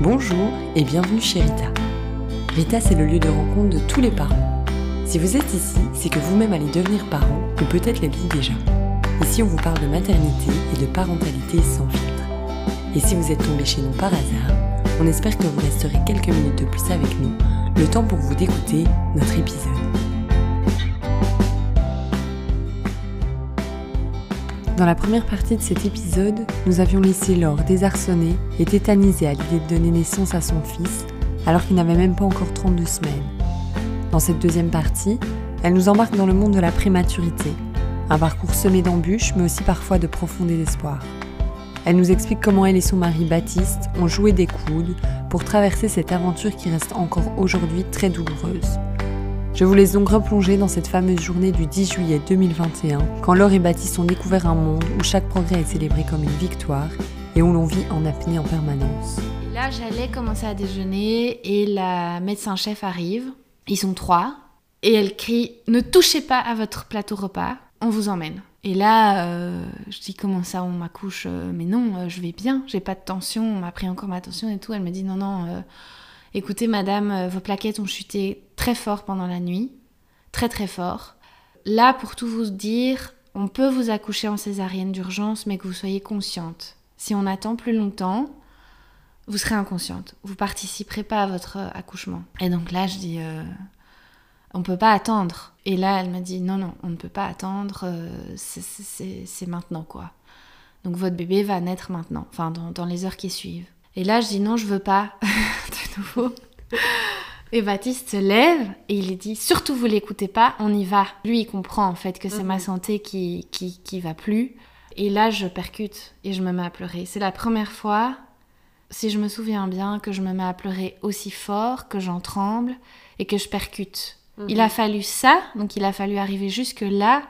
Bonjour et bienvenue chez Rita. Rita, c'est le lieu de rencontre de tous les parents. Si vous êtes ici, c'est que vous-même allez devenir parent ou peut-être l'êtes-vous déjà. Ici, on vous parle de maternité et de parentalité sans filtre. Et si vous êtes tombé chez nous par hasard, on espère que vous resterez quelques minutes de plus avec nous, le temps pour vous d'écouter notre épisode. Dans la première partie de cet épisode, nous avions laissé Laure désarçonnée et tétanisée à l'idée de donner naissance à son fils, alors qu'il n'avait même pas encore 32 semaines. Dans cette deuxième partie, elle nous embarque dans le monde de la prématurité, un parcours semé d'embûches, mais aussi parfois de profond désespoir. Elle nous explique comment elle et son mari Baptiste ont joué des coudes pour traverser cette aventure qui reste encore aujourd'hui très douloureuse. Je vous laisse donc replonger dans cette fameuse journée du 10 juillet 2021, quand Laure et Baptiste ont découvert un monde où chaque progrès est célébré comme une victoire et où l'on vit en apnée en permanence. là, j'allais commencer à déjeuner et la médecin-chef arrive. Ils sont trois. Et elle crie Ne touchez pas à votre plateau repas, on vous emmène. Et là, euh, je dis comment ça, on m'accouche? Euh, Mais non, euh, je vais bien, j'ai pas de tension, on m'a pris encore ma tension et tout. Elle me dit non, non, écoutez madame, vos plaquettes ont chuté très fort pendant la nuit, très très fort. Là, pour tout vous dire, on peut vous accoucher en césarienne d'urgence, mais que vous soyez consciente. Si on attend plus longtemps, vous serez inconsciente. Vous participerez pas à votre accouchement. Et donc là, je dis, on peut pas attendre. Et là, elle m'a dit, non, non, on ne peut pas attendre, c'est maintenant quoi. Donc votre bébé va naître maintenant, enfin dans, dans les heures qui suivent. Et là, je dis, non, je veux pas, de nouveau. Et Baptiste se lève et il dit surtout vous l'écoutez pas, on y va. Lui il comprend en fait que c'est ma santé qui, qui qui va plus. Et là je percute et je me mets à pleurer. C'est la première fois, si je me souviens bien, que je me mets à pleurer aussi fort, que j'en tremble et que je percute. Il a fallu ça, donc il a fallu arriver jusque là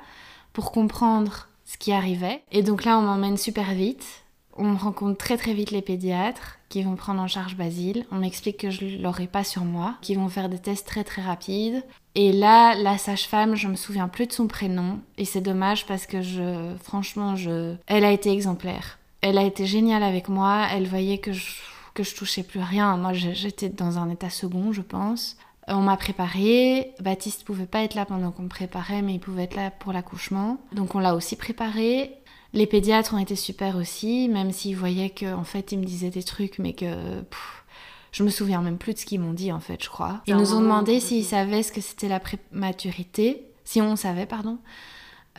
pour comprendre ce qui arrivait. Et donc là on m'emmène super vite. On rencontre très très vite les pédiatres qui vont prendre en charge Basile. On m'explique que je l'aurai pas sur moi, qui vont faire des tests très très rapides. Et là, la sage-femme, je me souviens plus de son prénom et c'est dommage parce que je, franchement, je, elle a été exemplaire. Elle a été géniale avec moi. Elle voyait que je que je touchais plus rien. Moi, j'étais dans un état second, je pense. On m'a préparé. Baptiste pouvait pas être là pendant qu'on me préparait, mais il pouvait être là pour l'accouchement. Donc on l'a aussi préparé. Les pédiatres ont été super aussi, même s'ils voyaient que en fait ils me disaient des trucs, mais que pff, je me souviens même plus de ce qu'ils m'ont dit en fait, je crois. Ils nous ont demandé s'ils savaient ce que c'était la prématurité, si on savait, pardon,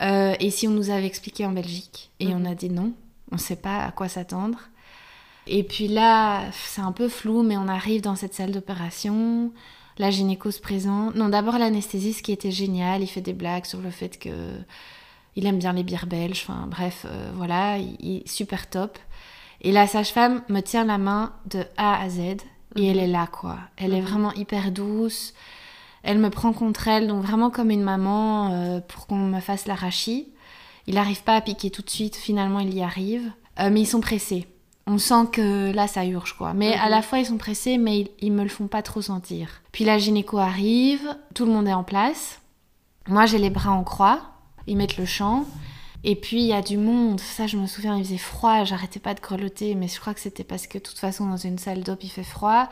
euh, et si on nous avait expliqué en Belgique. Et on a dit non, on ne sait pas à quoi s'attendre. Et puis là, c'est un peu flou, mais on arrive dans cette salle d'opération. La gynéco se présente. Non, d'abord l'anesthésiste qui était génial. Il fait des blagues sur le fait que il aime bien les bières belges. Enfin, bref, euh, voilà, il, il- super top. Et la sage-femme me tient la main de A à Z. Et elle est là, quoi. Elle est vraiment hyper douce. Elle me prend contre elle, donc vraiment comme une maman euh, pour qu'on me fasse l'arachis. Il n'arrive pas à piquer tout de suite, finalement il y arrive. Euh, mais ils sont pressés. On sent que là ça urge quoi. Mais à la fois ils sont pressés, mais ils, ils me le font pas trop sentir. Puis la gynéco arrive, tout le monde est en place. Moi j'ai les bras en croix, ils mettent le champ. Et puis il y a du monde, ça je me souviens, il faisait froid, j'arrêtais pas de grelotter, mais je crois que c'était parce que de toute façon dans une salle d'op il fait froid.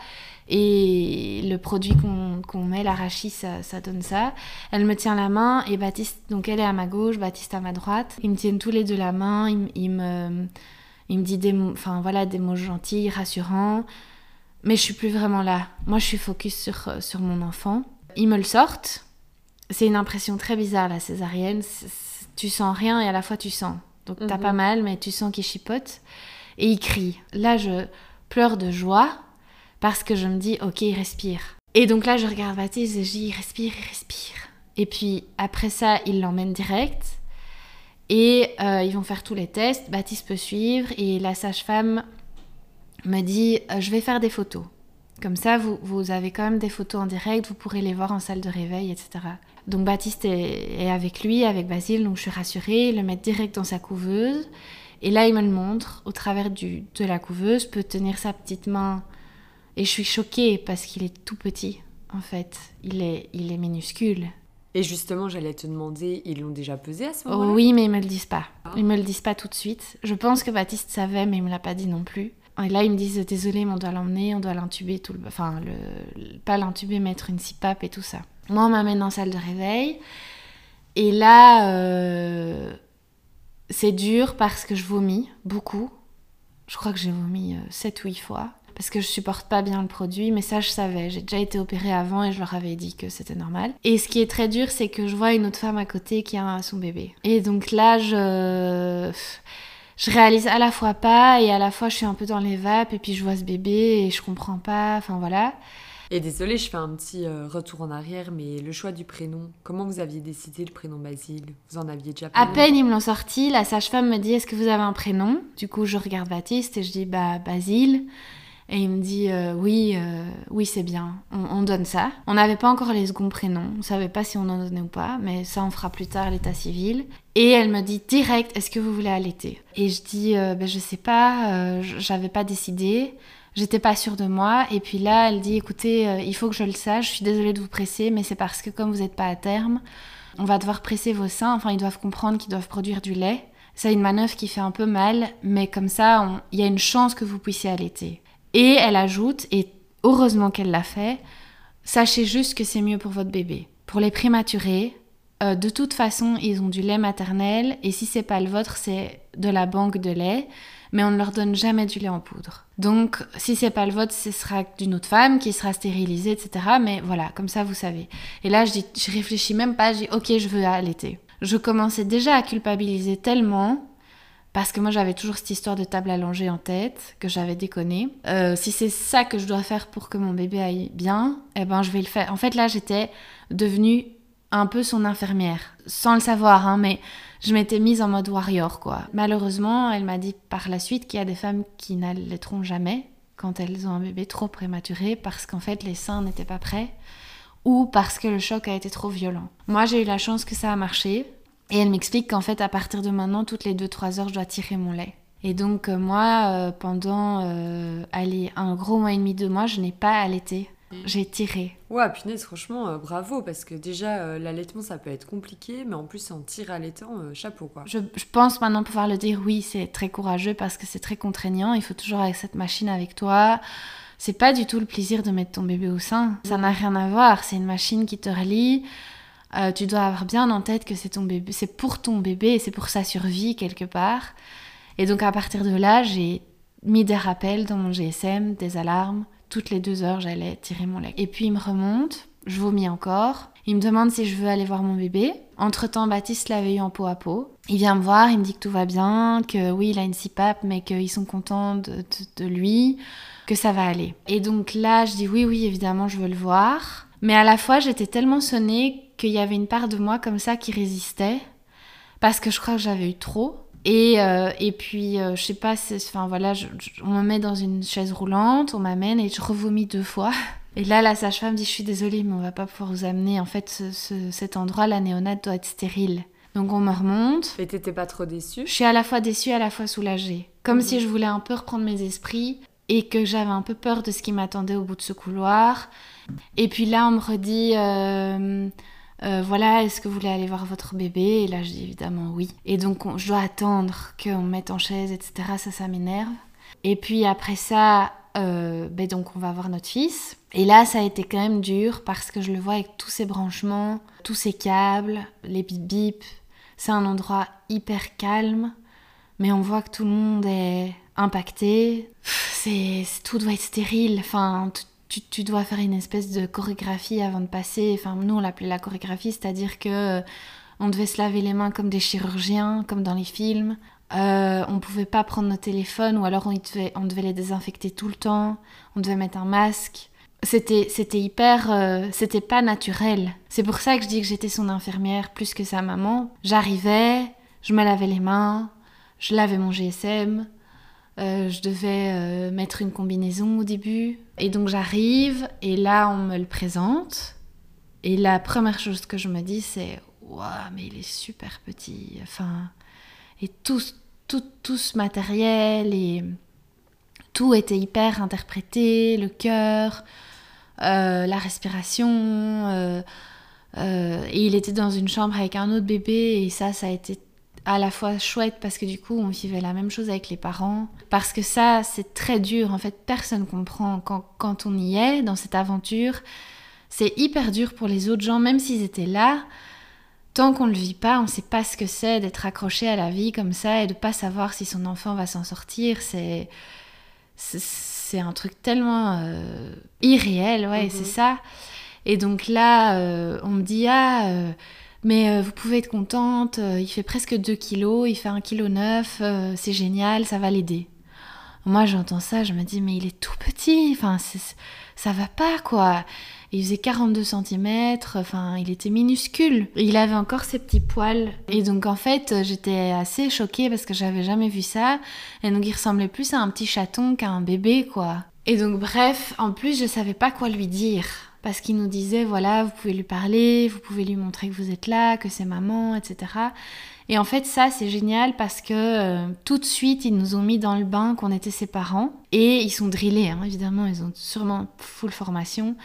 Et le produit qu'on qu'on met, l'arachis, ça, ça donne ça. Elle me tient la main et Baptiste, donc elle est à ma gauche, Baptiste à ma droite. Ils me tiennent tous les deux la main, ils me, il me dit des mots, enfin voilà, des mots gentils, rassurants. Mais je suis plus vraiment là. Moi je suis focus sur, euh, sur mon enfant. Ils me le sortent. C'est une impression très bizarre la césarienne. Tu sens rien et à la fois tu sens. Donc t'as pas mal, mais tu sens qu'il chipote. Et il crie. Là je pleure de joie parce que je me dis, ok, il respire. Et donc là, je regarde Baptiste et je dis, il respire, il respire. Et puis après ça, il l'emmène direct. Et euh, ils vont faire tous les tests. Baptiste peut suivre. Et la sage-femme me dit, euh, je vais faire des photos. Comme ça, vous, vous avez quand même des photos en direct, vous pourrez les voir en salle de réveil, etc. Donc Baptiste est, avec lui, avec Basile, donc je suis rassurée. Il le met direct dans sa couveuse. Et là, il me le montre au travers du, de la couveuse, peut tenir sa petite main. Et je suis choquée parce qu'il est tout petit, en fait. Il est, il est minuscule. Et justement, j'allais te demander, ils l'ont déjà pesé à ce Oh oui, mais ils me le disent pas. Ils me le disent pas tout de suite. Je pense que Baptiste savait, mais il me l'a pas dit non plus. Et là, ils me disent désolé, mais on doit l'emmener, on doit l'intuber, tout le... enfin, le... pas l'intuber, mettre une CPAP et tout ça. Moi, on m'amène en salle de réveil. Et là, euh, c'est dur parce que je vomis beaucoup. Je crois que j'ai vomi 7 ou 8 fois parce que je supporte pas bien le produit, mais ça je savais, j'ai déjà été opérée avant et je leur avais dit que c'était normal. Et ce qui est très dur, c'est que je vois une autre femme à côté qui a son bébé. Et donc là, je je réalise à la fois pas et à la fois je suis un peu dans les vapes et puis je vois ce bébé et je comprends pas, enfin voilà. Et désolé, je fais un petit euh, retour en arrière, mais le choix du prénom, comment vous aviez décidé le prénom Basile? Vous en aviez déjà parlé? À peine ils me l'ont sorti, la sage-femme me dit Est-ce que vous avez un prénom? Du coup, je regarde Baptiste et je dis Bah, Basile. Et il me dit euh, oui, euh, oui c'est bien, on, donne ça. On n'avait pas encore les seconds prénoms, on savait pas si on en donnait ou pas, mais ça on fera plus tard l'état civil. Et elle me dit direct, est-ce que vous voulez allaiter? Et je dis, euh, ben, je sais pas, j'avais pas décidé, j'étais pas sûre de moi. Et puis là, elle dit, écoutez, il faut que je le sache, je suis désolée de vous presser, mais c'est parce que comme vous n'êtes pas à terme, on va devoir presser vos seins, enfin ils doivent comprendre qu'ils doivent produire du lait. C'est une manœuvre qui fait un peu mal, mais comme ça, il y a une chance que vous puissiez allaiter. Et elle ajoute, et heureusement qu'elle l'a fait, sachez juste que c'est mieux pour votre bébé. Pour les prématurés, euh, de toute façon, ils ont du lait maternel, et si c'est pas le vôtre, c'est de la banque de lait, mais on ne leur donne jamais du lait en poudre. Donc, si c'est pas le vôtre, ce sera d'une autre femme qui sera stérilisée, etc. Mais voilà, comme ça, vous savez. Et là, je, je réfléchis même pas, je dis, ok, je veux allaiter. Je commençais déjà à culpabiliser tellement parce que moi j'avais toujours cette histoire de table allongée en tête que j'avais déconné. Euh, si c'est ça que je dois faire pour que mon bébé aille bien, eh ben je vais le faire. En fait là j'étais devenue un peu son infirmière, sans le savoir, hein, mais je m'étais mise en mode warrior quoi. Malheureusement, elle m'a dit par la suite qu'il y a des femmes qui n'allaiteront jamais quand elles ont un bébé trop prématuré parce qu'en fait les seins n'étaient pas prêts ou parce que le choc a été trop violent. Moi j'ai eu la chance que ça a marché. Et elle m'explique qu'en fait, à partir de maintenant, toutes les 2-3 heures, je dois tirer mon lait. Et donc, euh, moi, euh, pendant euh, allez, un gros mois et demi, deux mois, je n'ai pas allaité. Mm. J'ai tiré. Ouais, punaise, franchement, bravo, parce que déjà, l'allaitement, ça peut être compliqué, mais en plus, en tir allaitant, chapeau, quoi. Je, je, pense maintenant pouvoir le dire, oui, c'est très courageux parce que c'est très contraignant. Il faut toujours avoir cette machine avec toi. C'est pas du tout le plaisir de mettre ton bébé au sein. Ça n'a rien à voir. C'est une machine qui te relie. Euh, tu dois avoir bien en tête que c'est ton bébé, c'est pour ton bébé c'est pour sa survie quelque part. Et donc à partir de là, j'ai mis des rappels dans mon GSM, des alarmes. Toutes les deux heures, j'allais tirer mon lait. Et puis il me remonte, je vomis encore. Il me demande si je veux aller voir mon bébé. Entre-temps, Baptiste l'avait eu en peau à peau. Il vient me voir, il me dit que tout va bien, que oui, il a une CPAP, mais qu'ils sont contents de lui, que ça va aller. Et donc là, je dis oui, oui, évidemment, je veux le voir. Mais à la fois, j'étais tellement sonnée qu'il y avait une part de moi comme ça qui résistait parce que je crois que j'avais eu trop. Et, euh, et puis, euh, je sais pas, enfin voilà, on me met dans une chaise roulante, on m'amène et je revomis deux fois. Et là, la sage-femme dit Je suis désolée, mais on va pas pouvoir vous amener. En fait, cet endroit, la néonate doit être stérile. Donc on me remonte. Et t'étais pas trop déçue? Je suis à la fois déçue, à la fois soulagée. Comme si je voulais un peu reprendre mes esprits et que j'avais un peu peur de ce qui m'attendait au bout de ce couloir. Et puis là, on me redit. Euh, euh, voilà, est-ce que vous voulez aller voir votre bébé? Et là, je dis évidemment oui. Et donc, je dois attendre qu'on me mette en chaise, etc. Ça, ça m'énerve. Et puis après ça, euh, ben donc on va voir notre fils. Et là, ça a été quand même dur parce que je le vois avec tous ses branchements, tous ses câbles, les bip bip. C'est un endroit hyper calme, mais on voit que tout le monde est impacté. C'est tout doit être stérile. Enfin, tu, dois faire une espèce de chorégraphie avant de passer. Enfin, nous, on l'appelait la chorégraphie, c'est-à-dire que euh, on devait se laver les mains comme des chirurgiens, comme dans les films. Euh, on pouvait pas prendre nos téléphones ou alors on devait, les désinfecter tout le temps. On devait mettre un masque. C'était, c'était hyper, euh, c'était pas naturel. C'est pour ça que je dis que j'étais son infirmière plus que sa maman. J'arrivais, je me lavais les mains, je lavais mon GSM, euh, je devais euh, mettre une combinaison au début. Et donc j'arrive et là on me le présente. Et la première chose que je me dis c'est Waouh, mais il est super petit. Enfin, et tout, tout, tout ce matériel et tout était hyper interprété le cœur, euh, la respiration. et il était dans une chambre avec un autre bébé et ça, ça a été à la fois chouette parce que du coup on vivait la même chose avec les parents. Parce que ça c'est très dur, en fait personne comprend quand, quand on y est dans cette aventure. C'est hyper dur pour les autres gens, même s'ils étaient là. Tant qu'on ne le vit pas, on ne sait pas ce que c'est d'être accroché à la vie comme ça et de pas savoir si son enfant va s'en sortir. C'est c'est un truc tellement euh, irréel, ouais, c'est mhm. ça. Et donc là, euh, on me dit ah mais euh, vous pouvez être contente, euh, il fait presque 2 kilos, il fait 1 kg 9, c'est génial, ça va l'aider. Moi j'entends ça, je me dis mais il est tout petit, enfin ça va pas quoi. Il faisait 42 cm, enfin il était minuscule. Il avait encore ses petits poils. Et donc en fait j'étais assez choquée parce que j'avais jamais vu ça. Et donc il ressemblait plus à un petit chaton qu'à un bébé quoi. Et donc bref, en plus je savais pas quoi lui dire parce qu'il nous disait voilà, vous pouvez lui parler, vous pouvez lui montrer que vous êtes là, que c'est maman, etc. Et en fait, ça, c'est génial parce que euh, tout de suite, ils nous ont mis dans le bain qu'on était ses parents. Et ils sont drillés, hein, évidemment, ils ont sûrement full formation,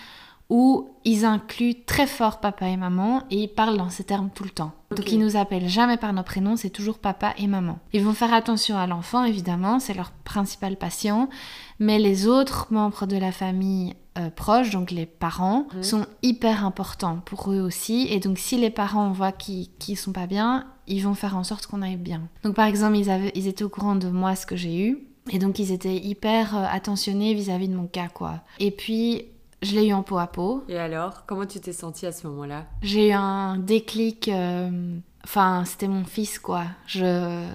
où ils incluent très fort papa et maman et ils parlent dans ces termes tout le temps. Donc ils nous appellent jamais par nos prénoms, c'est toujours papa et maman. Ils vont faire attention à l'enfant, évidemment, c'est leur principal patient, mais les autres membres de la famille euh, proches, donc les parents, mhm. sont hyper importants pour eux aussi. Et donc si les parents voient qu'ils ne sont pas bien, ils vont faire en sorte qu'on aille bien. Donc par exemple, ils, avaient, ils étaient au courant de moi, ce que j'ai eu. Et donc ils étaient hyper euh, attentionnés vis-à-vis de mon cas, quoi. Et puis je l'ai eu en peau à peau. Et alors, comment tu t'es sentie à ce moment-là? J'ai eu un déclic. Euh, enfin, c'était mon fils, quoi. Je...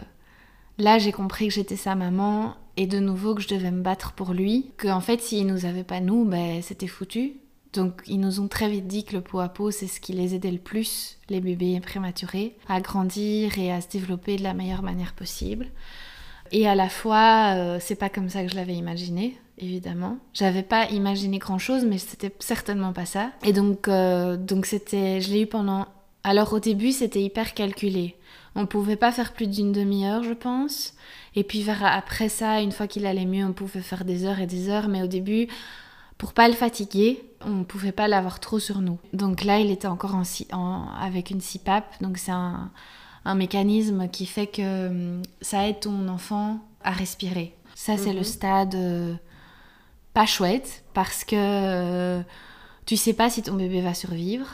Là, j'ai compris que j'étais sa maman et de nouveau que je devais me battre pour lui. Que en fait, s'il nous avait pas nous, ben, c'était foutu. Donc, ils nous ont très vite dit que le pot à peau, c'est ce qui les aidait le plus, les bébés prématurés, à grandir et à se développer de la meilleure manière possible. Et à la fois, euh, c'est pas comme ça que je l'avais imaginé, évidemment. J'avais pas imaginé grand chose, mais c'était certainement pas ça. Et donc, euh, donc c'était, je l'ai eu pendant. Alors au début, c'était hyper calculé. On pouvait pas faire plus d'une demi-heure, je pense. Et puis vers après ça, une fois qu'il allait mieux, on pouvait faire des heures et des heures. Mais au début, pour pas le fatiguer, on pouvait pas l'avoir trop sur nous. Donc là, il était encore en, avec une CPAP. Donc c'est un, mécanisme qui fait que hum, ça aide ton enfant à respirer. Ça, c'est le mhm. stade euh, pas chouette parce que euh, tu sais pas si ton bébé va survivre.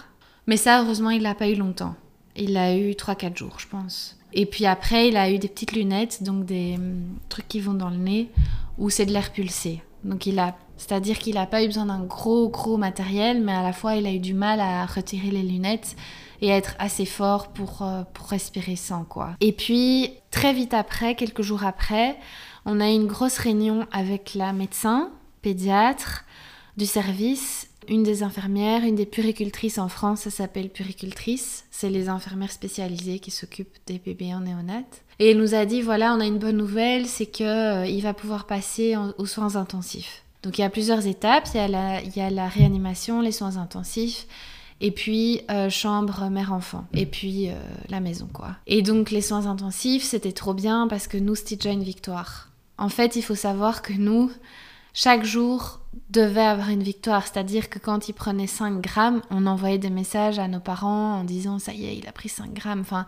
Mais ça, heureusement, il l'a pas eu longtemps. Il l'a eu 3-4 jours, je pense. Et puis après, il a eu des petites lunettes, donc des hum, trucs qui vont dans le nez, où c'est de l'air pulsé. Donc il a, c'est-à-dire qu'il n'a pas eu besoin d'un gros gros matériel, mais à la fois il a eu du mal à retirer les lunettes et à être assez fort pour, euh, pour respirer sans quoi. Et puis très vite après, quelques jours après, on a eu une grosse réunion avec la médecin pédiatre du service une des infirmières, une des puricultrices en France, ça s'appelle puricultrice. C'est les infirmières spécialisées qui s'occupent des bébés en néonat. Et elle nous a dit voilà, on a une bonne nouvelle, c'est que euh, il va pouvoir passer aux soins intensifs. Donc il y a plusieurs étapes. Il y a la, il y a la réanimation, les soins intensifs. Et puis euh, chambre mère-enfant. Et puis euh, la maison, quoi. Et donc les soins intensifs, c'était trop bien parce que nous, c'était déjà une victoire. En fait, il faut savoir que nous, chaque jour devait avoir une victoire. C'est-à-dire que quand il prenait 5 grammes, on envoyait des messages à nos parents en disant ça y est, il a pris 5 grammes. Enfin,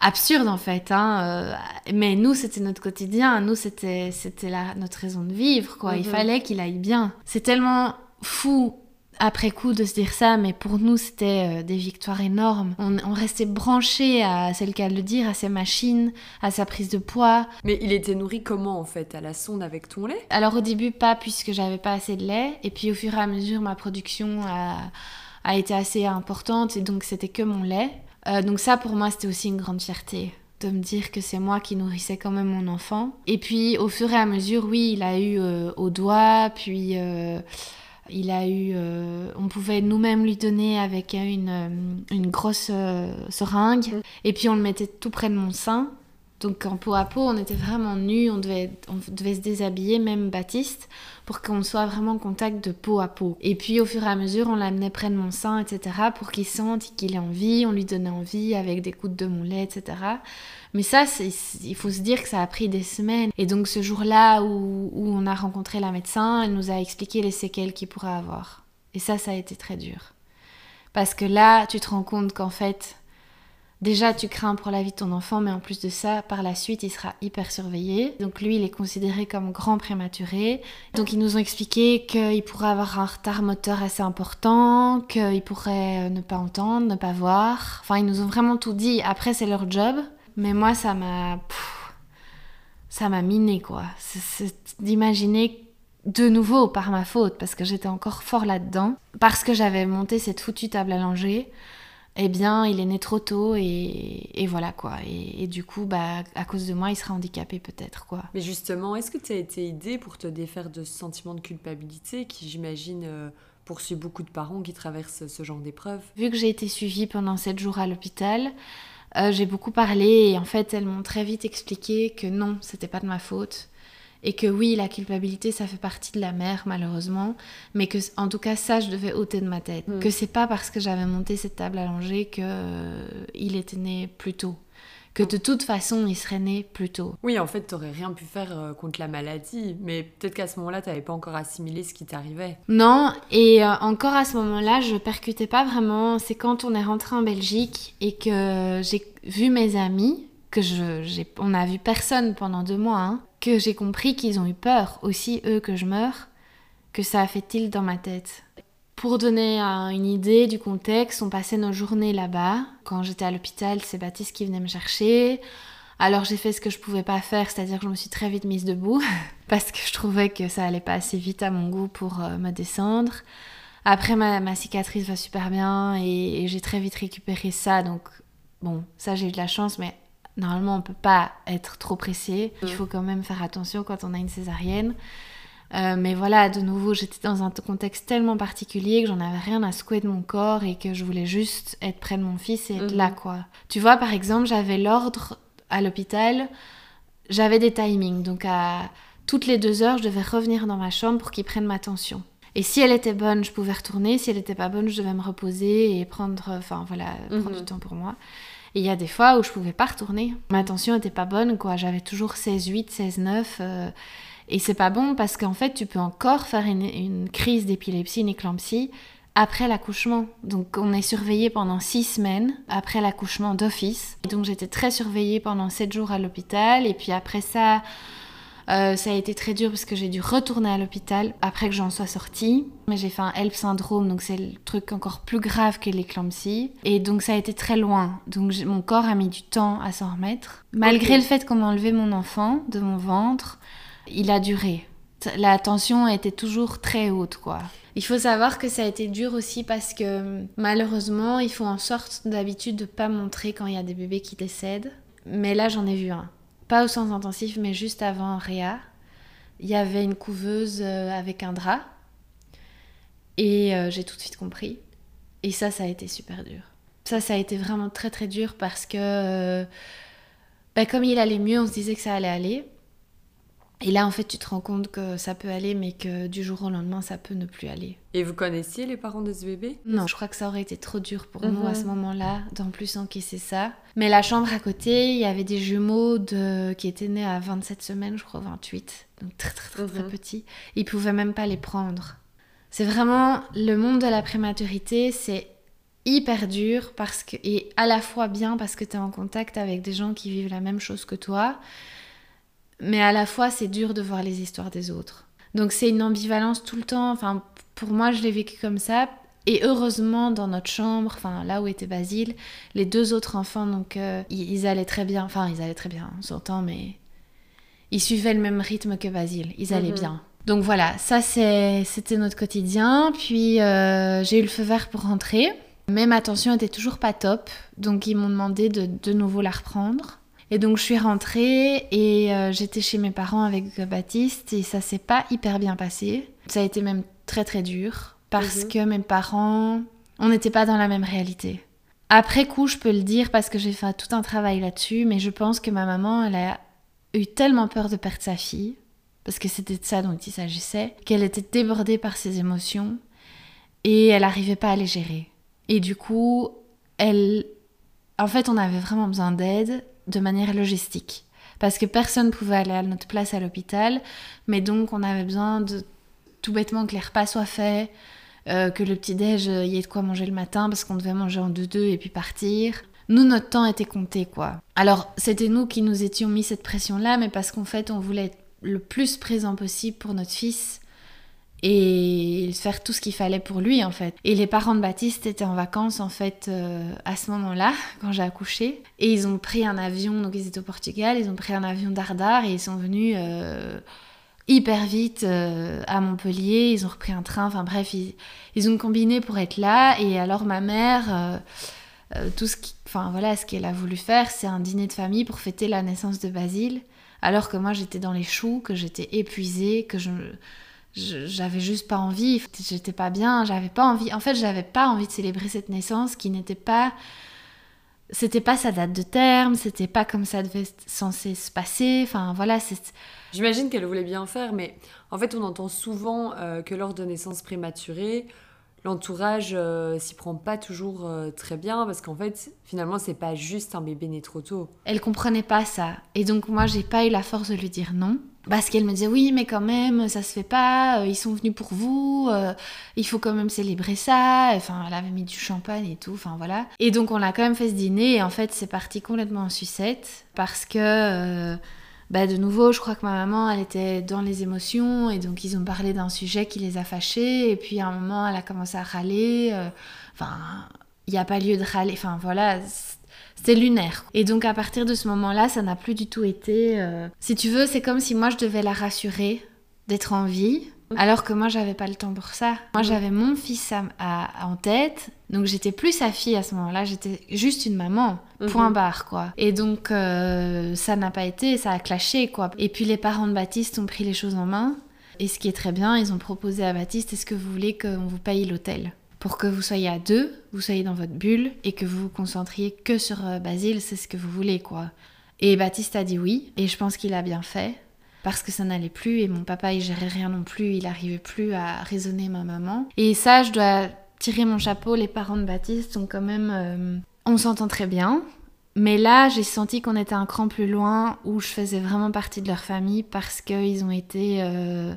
absurde en fait. Hein. Euh, mais nous, c'était notre quotidien. Nous, c'était c'était notre raison de vivre. quoi. Il mhm. fallait qu'il aille bien. C'est tellement fou après coup de se dire ça, mais pour nous c'était euh, des victoires énormes. On, restait branchés à, c'est le cas de le dire, à ses machines, à sa prise de poids. Mais il était nourri comment en fait À la sonde avec ton lait? Alors au début pas puisque j'avais pas assez de lait, et puis au fur et à mesure ma production a, été assez importante et donc c'était que mon lait. Euh, donc ça pour moi c'était aussi une grande fierté de me dire que c'est moi qui nourrissais quand même mon enfant. Et puis au fur et à mesure, oui, il a eu euh, au doigt, puis il a eu, euh, on pouvait nous-mêmes lui donner avec une, euh, une grosse euh, seringue. Mm. Et puis on le mettait tout près de mon sein. Donc en peau à peau, on était vraiment nus, on devait, on devait se déshabiller, même Baptiste, pour qu'on soit vraiment en contact de peau à peau. Et puis au fur et à mesure, on l'amenait près de mon sein, etc., pour qu'il sente qu'il ait envie, on lui donnait envie avec des gouttes de mon lait, etc. Mais ça, il faut se dire que ça a pris des semaines. Et donc ce jour-là où, on a rencontré la médecin, elle nous a expliqué les séquelles qu'il pourrait avoir. Et ça, ça a été très dur. Parce que là, tu te rends compte qu'en fait, Déjà, tu crains pour la vie de ton enfant, mais en plus de ça, par la suite, il sera hyper surveillé. Donc lui, il est considéré comme grand prématuré. Donc ils nous ont expliqué qu'il pourrait avoir un retard moteur assez important, qu'il pourrait ne pas entendre, ne pas voir. Enfin, ils nous ont vraiment tout dit. Après, c'est leur job. Mais moi, ça m'a... Ça m'a miné, quoi. C'est d'imaginer de nouveau par ma faute, parce que j'étais encore fort là-dedans, parce que j'avais monté cette foutue table à langer eh bien, il est né trop tôt et, voilà quoi. Et, du coup, bah, à cause de moi, il sera handicapé peut-être quoi. Mais justement, est-ce que tu as été aidée pour te défaire de ce sentiment de culpabilité qui, j'imagine, euh, poursuit beaucoup de parents qui traversent ce genre d'épreuve Vu que j'ai été suivie pendant 7 jours à l'hôpital, euh, j'ai beaucoup parlé et en fait, elles m'ont très vite expliqué que non, c'était pas de ma faute et que oui, la culpabilité, ça fait partie de la mère, malheureusement, mais que, en tout cas, ça, je devais ôter de ma tête. Mm. Que c'est pas parce que j'avais monté cette table langer que euh, il était né plus tôt. Que de toute façon, il serait né plus tôt. Oui, en fait, t'aurais rien pu faire euh, contre la maladie, mais peut-être qu'à ce moment-là, t'avais pas encore assimilé ce qui t'arrivait. Non, et euh, encore à ce moment-là, je percutais pas vraiment. C'est quand on est rentré en Belgique et que j'ai vu mes amis, que je, on a vu personne pendant deux mois, hein, que j'ai compris qu'ils ont eu peur aussi, eux, que je meure, que ça a fait tilt dans ma tête. Pour donner une idée du contexte, on passait nos journées là-bas. Quand j'étais à l'hôpital, c'est Baptiste qui venait me chercher. Alors j'ai fait ce que je pouvais pas faire, c'est-à-dire que je me suis très vite mise debout parce que je trouvais que ça allait pas assez vite à mon goût pour euh, me descendre. Après ma, cicatrice va super bien et j'ai très vite récupéré ça, donc bon, ça j'ai eu de la chance, mais Normalement, on peut pas être trop pressé. Il faut quand même faire attention quand on a une césarienne. Euh, mais voilà, de nouveau, j'étais dans un contexte tellement particulier que j'en avais rien à secouer de mon corps et que je voulais juste être près de mon fils et être là, mhm. quoi. Tu vois, par exemple, j'avais l'ordre à l'hôpital, j'avais des timings. Donc, à toutes les deux heures, je devais revenir dans ma chambre pour qu'il prenne ma tension. Et si elle était bonne, je pouvais retourner. Si elle n'était pas bonne, je devais me reposer et prendre, enfin voilà, prendre mhm. du temps pour moi. Et il y a des fois où je pouvais pas retourner. Ma tension était pas bonne, quoi. J'avais toujours 16,8, 16,9. Et c'est pas bon parce qu'en fait, tu peux encore faire une, crise d'épilepsie, une éclampsie après l'accouchement. Donc on est surveillé pendant six semaines après l'accouchement d'office. Donc j'étais très surveillée pendant sept jours à l'hôpital. Et puis après ça, euh, ça a été très dur parce que j'ai dû retourner à l'hôpital après que j'en sois sortie. Mais j'ai fait un HELP syndrome, donc c'est le truc encore plus grave que l'éclampsie. Et donc ça a été très loin. Donc mon corps a mis du temps à s'en remettre. Malgré le fait qu'on m'a enlevé mon enfant de mon ventre, il a duré. La tension était toujours très haute, quoi. Il faut savoir que ça a été dur aussi parce que malheureusement, il faut en sorte d'habitude de pas montrer quand il y a des bébés qui décèdent. Mais là, j'en ai vu un pas au sens intensif, mais juste avant Réa, il y avait une couveuse euh, avec un drap. Et euh, j'ai tout de suite compris. Et ça, ça a été super dur. Ça, ça a été vraiment très très dur parce que, euh, bah, comme il allait mieux, on se disait que ça allait aller. Et là, en fait, tu te rends compte que ça peut aller, mais que du jour au lendemain, ça peut ne plus aller. Et vous connaissiez les parents de ce bébé? Non, je crois que ça aurait été trop dur pour nous à mhm. ce moment-là, d'en plus encaisser ça. Mais la chambre à côté, il y avait des jumeaux de... qui étaient nés à 27 semaines, je crois 28, donc très très très, très mhm. petits. Ils pouvaient même pas les prendre. C'est vraiment le monde de la prématurité, c'est hyper dur parce que et à la fois bien parce que tu es en contact avec des gens qui vivent la même chose que toi mais à la fois c'est dur de voir les histoires des autres. Donc c'est une ambivalence tout le temps. Enfin, pour moi, je l'ai vécu comme ça. Et heureusement, dans notre chambre, enfin là où était Basile, les deux autres enfants, donc euh, ils, allaient très bien. Enfin, ils allaient très bien, on s'entend, mais ils suivaient le même rythme que Basile. Ils allaient mhm. bien. Donc voilà, ça c'était notre quotidien. Puis euh, j'ai eu le feu vert pour rentrer. Mais ma tension était toujours pas top. Donc ils m'ont demandé de de nouveau la reprendre. Et donc je suis rentrée et euh, j'étais chez mes parents avec Baptiste et ça s'est pas hyper bien passé. Ça a été même très très dur parce mhm. que mes parents, on n'était pas dans la même réalité. Après coup, je peux le dire parce que j'ai fait tout un travail là-dessus, mais je pense que ma maman, elle a eu tellement peur de perdre sa fille, parce que c'était de ça dont il s'agissait, qu'elle était débordée par ses émotions et elle n'arrivait pas à les gérer. Et du coup, elle... En fait, on avait vraiment besoin d'aide de manière logistique. Parce que personne ne pouvait aller à notre place à l'hôpital, mais donc on avait besoin de tout bêtement que les repas soient faits, euh, que le petit-déj, euh, y ait de quoi manger le matin, parce qu'on devait manger en deux-deux et puis partir. nous, notre temps était compté, quoi. Alors, c'était nous qui nous étions mis cette pression-là, mais parce qu'en fait, on voulait être le plus présent possible pour notre fils et faire tout ce qu'il fallait pour lui, en fait. Et les parents de Baptiste étaient en vacances, en fait, euh, à ce moment-là, quand j'ai accouché. Et ils ont pris un avion, donc ils étaient au Portugal, ils ont pris un avion d'Ardar et ils sont venus... Euh, hyper vite euh, à Montpellier, ils ont repris un train, enfin bref, ils, ont combiné pour être là. Et alors ma mère, tout ce voilà, ce qu'elle a voulu faire, c'est un dîner de famille pour fêter la naissance de Basile, alors que moi j'étais dans les choux, que j'étais épuisée, que je j'avais juste pas envie, j'étais pas bien, j'avais pas envie. En fait, j'avais pas envie de célébrer cette naissance qui n'était pas c'était pas sa date de terme, c'était pas comme ça devait censé se passer. Enfin voilà, c'est J'imagine qu'elle voulait bien faire, mais en fait, on entend souvent euh, que lors de naissance prématurée, l'entourage euh, s'y prend pas toujours euh, très bien parce qu'en fait finalement c'est pas juste un bébé né trop tôt. Elle comprenait pas ça. Et donc moi j'ai pas eu la force de lui dire non parce qu'elle me disait oui mais quand même ça se fait pas euh, ils sont venus pour vous il faut quand même célébrer ça. Enfin elle avait mis du champagne et tout enfin voilà. Et donc on a quand même fait ce dîner et en fait c'est parti complètement en sucette parce que bah, de nouveau, je crois que ma maman, elle était dans les émotions et donc ils ont parlé d'un sujet qui les a fâchés et puis à un moment, elle a commencé à râler. Euh, enfin, il n'y a pas lieu de râler. Enfin, voilà, c'était lunaire. Et donc à partir de ce moment-là, ça n'a plus du tout été... Euh, si tu veux, c'est comme si moi, je devais la rassurer d'être en vie alors que moi, j'avais pas le temps pour ça. Moi, j'avais mon fils en tête, donc j'étais plus sa fille à ce moment-là, j'étais juste une maman, mhm. point barre, quoi. Et donc, euh, ça n'a pas été, ça a clashé, quoi. Et puis, les parents de Baptiste ont pris les choses en main. Et ce qui est très bien, ils ont proposé à Baptiste, est-ce que vous voulez qu'on vous paye l'hôtel? Pour que vous soyez à deux, vous soyez dans votre bulle et que vous vous concentriez que sur euh, Basile, c'est ce que vous voulez, quoi. Et Baptiste a dit oui, et je pense qu'il a bien fait parce que ça n'allait plus et mon papa il gérait rien non plus, il arrivait plus à raisonner ma maman. Et ça, je dois tirer mon chapeau, les parents de Baptiste sont quand même... Euh, on s'entend très bien, mais là, j'ai senti qu'on était un cran plus loin, où je faisais vraiment partie de leur famille parce qu'ils ont été euh,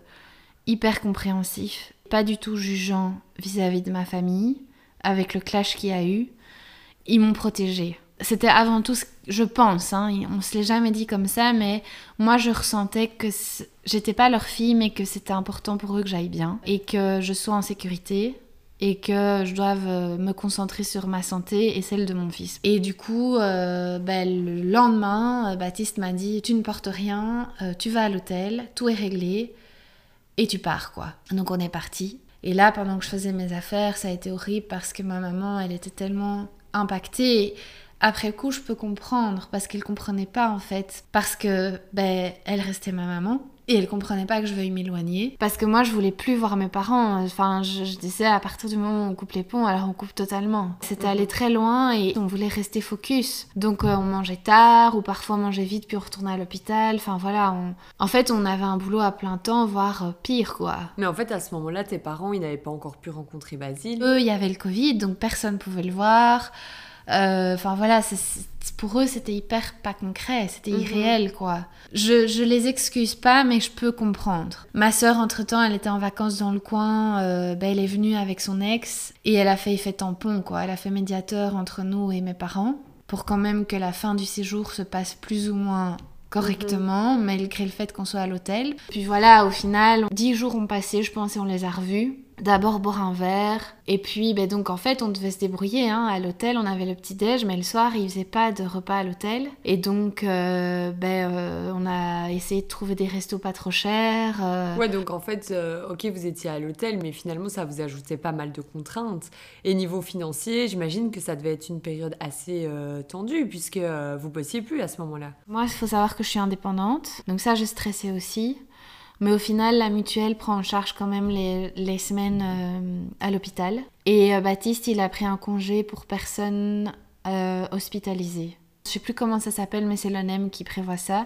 hyper compréhensifs, pas du tout jugeants vis-à-vis de ma famille, avec le clash qu'il y a eu. Ils m'ont protégée c'était avant tout, je pense, hein, on se l'est jamais dit comme ça, mais moi je ressentais que j'étais pas leur fille, mais que c'était important pour eux que j'aille bien et que je sois en sécurité et que je doive euh, me concentrer sur ma santé et celle de mon fils. Et du coup, euh, ben, le lendemain, euh, Baptiste m'a dit Tu ne portes rien, tu vas à l'hôtel, tout est réglé et tu pars quoi. Donc on est parti. Et là, pendant que je faisais mes affaires, ça a été horrible parce que ma maman, elle était tellement impactée. Après coup, je peux comprendre parce qu'elle comprenait pas en fait, parce que ben elle restait ma maman et elle comprenait pas que je veuille m'éloigner parce que moi je voulais plus voir mes parents. Enfin, je, disais à partir du moment où on coupe les ponts, alors on coupe totalement. C'était allé très loin et on voulait rester focus. Donc euh, on mangeait tard ou parfois on mangeait vite puis on retournait à l'hôpital. Enfin voilà, en fait on avait un boulot à plein temps, voire euh, pire quoi. Mais en fait à ce moment-là, tes parents ils n'avaient pas encore pu rencontrer Basile. Eux, il y avait le Covid, donc personne pouvait le voir. Euh, enfin voilà, pour eux c'était hyper pas concret, c'était mhm. irréel quoi. Je, je les excuse pas, mais je peux comprendre. Ma sœur, entre-temps, elle était en vacances dans le coin, euh, ben, elle est venue avec son ex et elle a fait effet tampon quoi. Elle a fait médiateur entre nous et mes parents pour quand même que la fin du séjour se passe plus ou moins correctement, mhm. malgré le fait qu'on soit à l'hôtel. Puis voilà, au final, dix jours ont passé, je pense, et on les a revus d'abord boire un verre. Et puis, ben donc en fait, on devait se débrouiller. Hein. À l'hôtel, on avait le petit-déj, mais le soir, il faisait pas de repas à l'hôtel. Et donc, euh, ben, euh, on a essayé de trouver des restos pas trop chers. Euh. Ouais, donc en fait, ok, vous étiez à l'hôtel, mais finalement, ça vous ajoutait pas mal de contraintes. Et niveau financier, j'imagine que ça devait être une période assez tendue, puisque vous bossiez plus à ce moment-là. Moi, il faut savoir que je suis indépendante. Donc ça, je stressais aussi. Mais au final, la mutuelle prend en charge quand même les, les semaines euh, à l'hôpital. Et euh, Baptiste, il a pris un congé pour personnes euh, hospitalisées. Je sais plus comment ça s'appelle, mais c'est l'ONEM qui prévoit ça.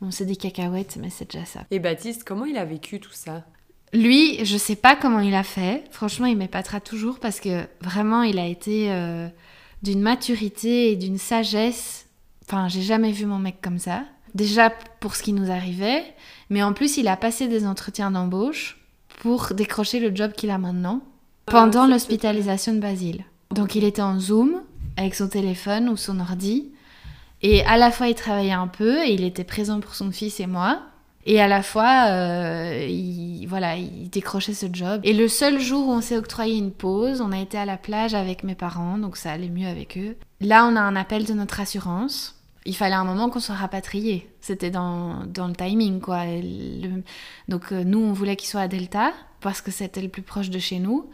Bon, c'est des cacahuètes, mais c'est déjà ça. Et Baptiste, comment il a vécu tout ça? Lui, je sais pas comment il a fait. Franchement, il m'épatera toujours parce que vraiment, il a été d'une maturité et d'une sagesse. Enfin, j'ai jamais vu mon mec comme ça. Déjà pour ce qui nous arrivait, mais en plus il a passé des entretiens d'embauche pour décrocher le job qu'il a maintenant pendant ah, l'hospitalisation de Basile. Donc il était en Zoom avec son téléphone ou son ordi. Et à la fois, il travaillait un peu et il était présent pour son fils et moi. Et à la fois, euh, il, voilà, il décrochait ce job. Et le seul jour où on s'est octroyé une pause, on a été à la plage avec mes parents, donc ça allait mieux avec eux. Là, on a un appel de notre assurance. Il fallait un moment qu'on soit rapatrié. C'était dans, dans, le timing, quoi. donc euh, nous, on voulait qu'il soit à Delta parce que c'était le plus proche de chez nous.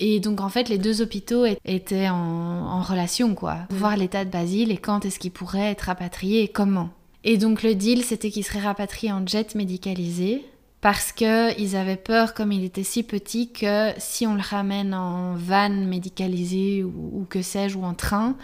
Et donc en fait, les deux hôpitaux étaient en, relation, quoi. Pour voir l'état de Basile et quand est-ce qu'il pourrait être rapatrié et comment. Et donc le deal, c'était qu'il serait rapatrié en jet médicalisé parce qu'ils avaient peur, comme il était si petit, que si on le ramène en van médicalisé ou, que sais-je, ou en train,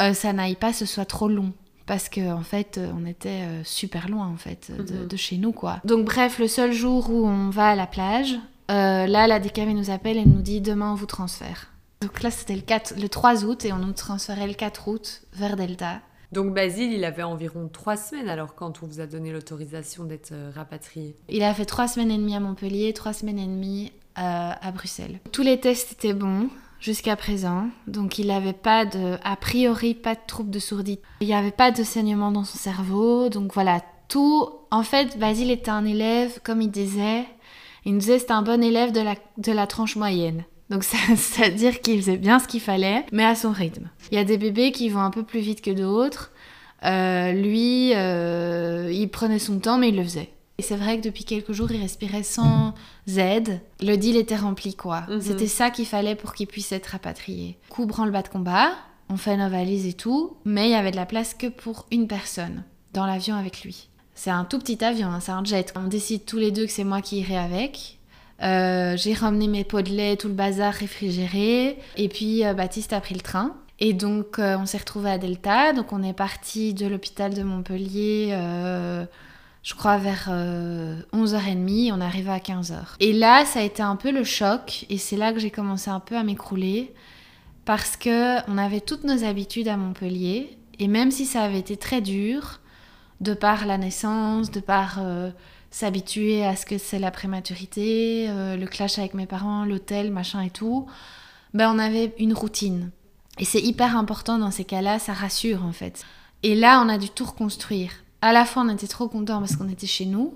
euh, ça n'aille pas, ce soit trop long. Parce qu'en en fait, on était euh, super loin en fait de, mhm. de, chez nous quoi. Donc bref, le seul jour où on va à la plage, euh, là, la DKV nous appelle et nous dit demain on vous transfère. Donc là, c'était le, 4, le 3 août et on nous transférait le 4 août vers Delta. Donc Basile, il avait environ 3 semaines alors quand on vous a donné l'autorisation d'être euh, rapatrié Il a fait 3 semaines et demie à Montpellier, 3 semaines et demie euh, à Bruxelles. Tous les tests étaient bons jusqu'à présent. Donc il n'avait pas de, a priori, pas de trouble de sourdité. Il n'y avait pas de saignement dans son cerveau. Donc voilà, tout. En fait, Basile était un élève, comme il disait, il nous disait c'était un bon élève de la, de la tranche moyenne. Donc ça, veut dire qu'il faisait bien ce qu'il fallait, mais à son rythme. Il y a des bébés qui vont un peu plus vite que d'autres. Euh, lui, euh, il prenait son temps, mais il le faisait. Et c'est vrai que depuis quelques jours, il respirait sans aide. Le deal était rempli, quoi. Mhm. C'était ça qu'il fallait pour qu'il puisse être rapatrié. Coup le bas de combat, on fait nos valises et tout, mais il y avait de la place que pour une personne dans l'avion avec lui. C'est un tout petit avion, hein, c'est un jet. On décide tous les deux que c'est moi qui irai avec. Euh, j'ai ramené mes pots de lait, tout le bazar réfrigéré. Et puis euh, Baptiste a pris le train. Et donc euh, on s'est retrouvé à Delta. Donc on est parti de l'hôpital de Montpellier, je crois vers 11h30. On arrivé à 15h. Et là, ça a été un peu le choc. Et c'est là que j'ai commencé un peu à m'écrouler. Parce que on avait toutes nos habitudes à Montpellier. Et même si ça avait été très dur, de par la naissance, de par euh, s'habituer à ce que c'est la prématurité, euh, le clash avec mes parents, l'hôtel, machin et tout, ben on avait une routine. Et c'est hyper important dans ces cas-là, ça rassure en fait. Et là, on a dû tout reconstruire. À la fois, on était trop contents parce qu'on était chez nous,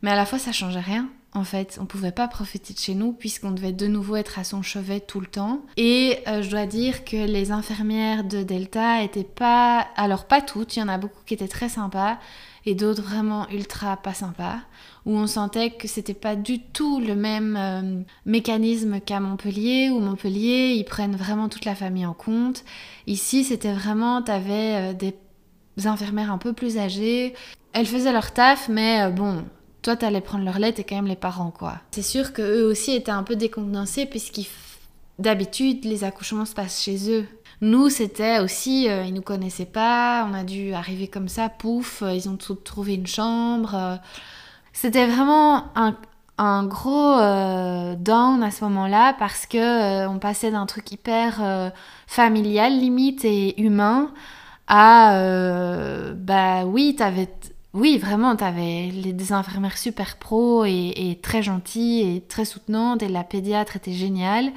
mais à la fois, ça changeait rien en fait. On pouvait pas profiter de chez nous puisqu'on devait de nouveau être à son chevet tout le temps. Et euh, je dois dire que les infirmières de Delta étaient pas, alors pas toutes, il y en a beaucoup qui étaient très sympas et d'autres vraiment ultra pas sympas, où on sentait que c'était pas du tout le même euh, mécanisme qu'à Montpellier, où Montpellier, ils prennent vraiment toute la famille en compte. Ici, c'était vraiment, t'avais euh, des infirmières un peu plus âgées. Elles faisaient leur taf, mais bon, toi, t'allais prendre leur lait et quand même les parents, quoi. C'est sûr qu'eux aussi étaient un peu décontenancés puisqu'ils d'habitude, les accouchements se passent chez eux. Nous, c'était aussi, euh, ils nous connaissaient pas, on a dû arriver comme ça, pouf, euh, ils ont tout trouvé une chambre. Euh. C'était vraiment un, gros down à ce moment-là parce que on passait d'un truc hyper familial limite et humain à bah oui, t'avais oui, vraiment, tu avais des infirmières super pro et, très gentilles et très soutenantes et la pédiatre était géniale.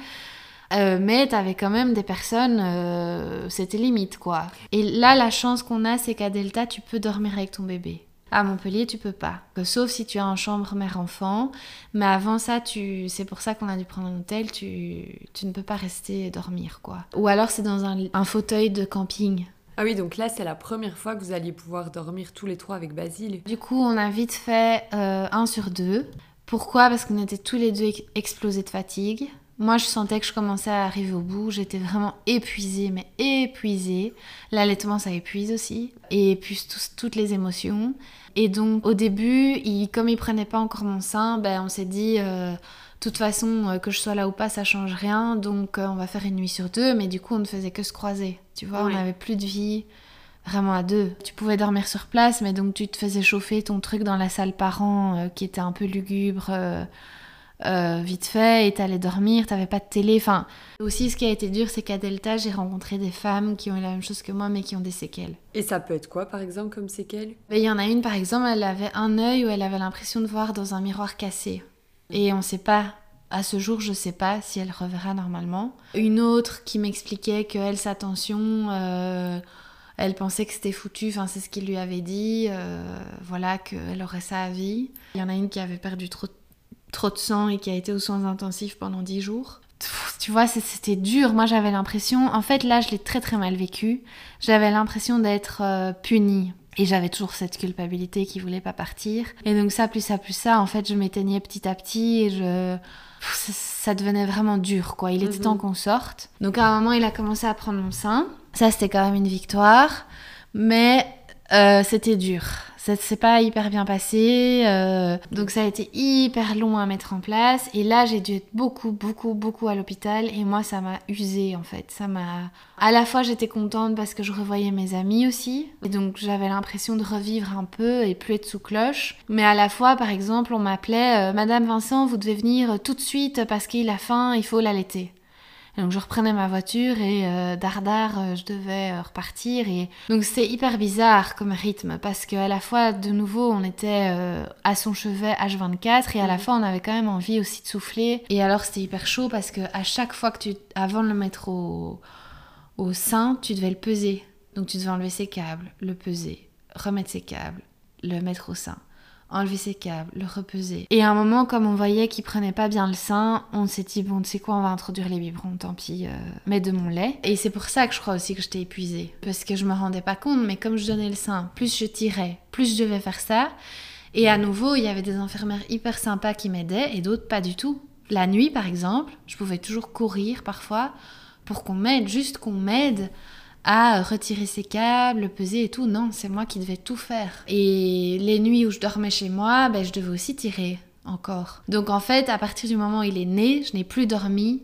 Euh, mais tu avais quand même des personnes, euh, c'était limite quoi. Et là, la chance qu'on a, c'est qu'à Delta, tu peux dormir avec ton bébé. À Montpellier, tu peux pas. Sauf si tu as en chambre mère-enfant. Mais avant ça, tu... c'est pour ça qu'on a dû prendre un hôtel. Tu... tu ne peux pas rester dormir, quoi. Ou alors c'est dans un, un fauteuil de camping. Ah oui, donc là, c'est la première fois que vous alliez pouvoir dormir tous les trois avec Basile. Du coup, on a vite fait euh, un sur deux. Pourquoi? Parce qu'on était tous les deux explosés de fatigue. Moi, je sentais que je commençais à arriver au bout. J'étais vraiment épuisée, mais épuisée. L'allaitement, ça épuise aussi. Et puis, toutes les émotions. Et donc, au début, comme il prenait pas encore mon sein, ben, on s'est dit... Euh, toute façon, euh, que je sois là ou pas, ça change rien. Donc, euh, on va faire une nuit sur deux. Mais du coup, on ne faisait que se croiser. Tu vois, on n'avait plus de vie vraiment à deux. Tu pouvais dormir sur place, mais donc tu te faisais chauffer ton truc dans la salle parents euh, qui était un peu lugubre. vite fait et t'allais dormir, t'avais pas de télé. Enfin, aussi ce qui a été dur, c'est qu'à Delta, j'ai rencontré des femmes qui ont eu la même chose que moi, mais qui ont des séquelles. Et ça peut être quoi, par exemple, comme séquelles? Il y en a une, par exemple, elle avait un œil où elle avait l'impression de voir dans un miroir cassé. Et on sait pas À ce jour, je sais pas si elle reverra normalement. Une autre qui m'expliquait qu'elle, sa tension, euh, elle pensait que c'était foutu, enfin c'est ce qu'il lui avait dit, euh, voilà, qu'elle aurait ça à vie. Il y en a une qui avait perdu trop, trop de sang et qui a été aux soins intensifs pendant 10 jours. Tu vois, c'était dur. Moi, j'avais l'impression, en fait, là, je l'ai très très mal vécu. J'avais l'impression d'être euh, punie. Et j'avais toujours cette culpabilité qui voulait pas partir. Et donc ça, plus ça, plus ça, en fait, je m'éteignais petit à petit et je... Ça, devenait vraiment dur, quoi. Il était mhm. temps qu'on sorte. Donc à un moment, il a commencé à prendre mon sein. Ça, c'était quand même une victoire. Mais euh, c'était dur ça s'est pas hyper bien passé. Euh, donc ça a été hyper long à mettre en place. Et là, j'ai dû être beaucoup, beaucoup, beaucoup à l'hôpital. Et moi, ça m'a usé en fait. Ça m'a. À la fois, j'étais contente parce que je revoyais mes amis aussi. Et donc, j'avais l'impression de revivre un peu et plus être sous cloche. Mais à la fois, par exemple, on m'appelait euh, Madame Vincent, vous devez venir tout de suite parce qu'il a faim, il faut l'allaiter donc je reprenais ma voiture et euh, dardard, euh, je devais euh, repartir. Et donc c'était hyper bizarre comme rythme parce qu'à la fois, de nouveau, on était à son chevet H24 et à la mhm. fois, on avait quand même envie aussi de souffler. Et alors c'était hyper chaud parce que à chaque fois que tu, avant de le mettre au, au sein, tu devais le peser. Donc tu devais enlever ses câbles, le peser, remettre ses câbles, le mettre au sein enlever ses câbles, le repeser. Et à un moment, comme on voyait qu'il prenait pas bien le sein, on s'est dit, bon, tu sais quoi, on va introduire les biberons, tant pis, euh, mets de mon lait. Et c'est pour ça que je crois aussi que j'étais épuisée. Parce que je me rendais pas compte, mais comme je donnais le sein, plus je tirais, plus je devais faire ça. Et à nouveau, il y avait des infirmières hyper sympas qui m'aidaient et d'autres pas du tout. La nuit, par exemple, je pouvais toujours courir parfois pour qu'on m'aide, juste qu'on m'aide à retirer ses câbles, peser et tout. Non, c'est moi qui devais tout faire. Et les nuits où je dormais chez moi, ben, je devais aussi tirer encore. Donc en fait, à partir du moment où il est né, je n'ai plus dormi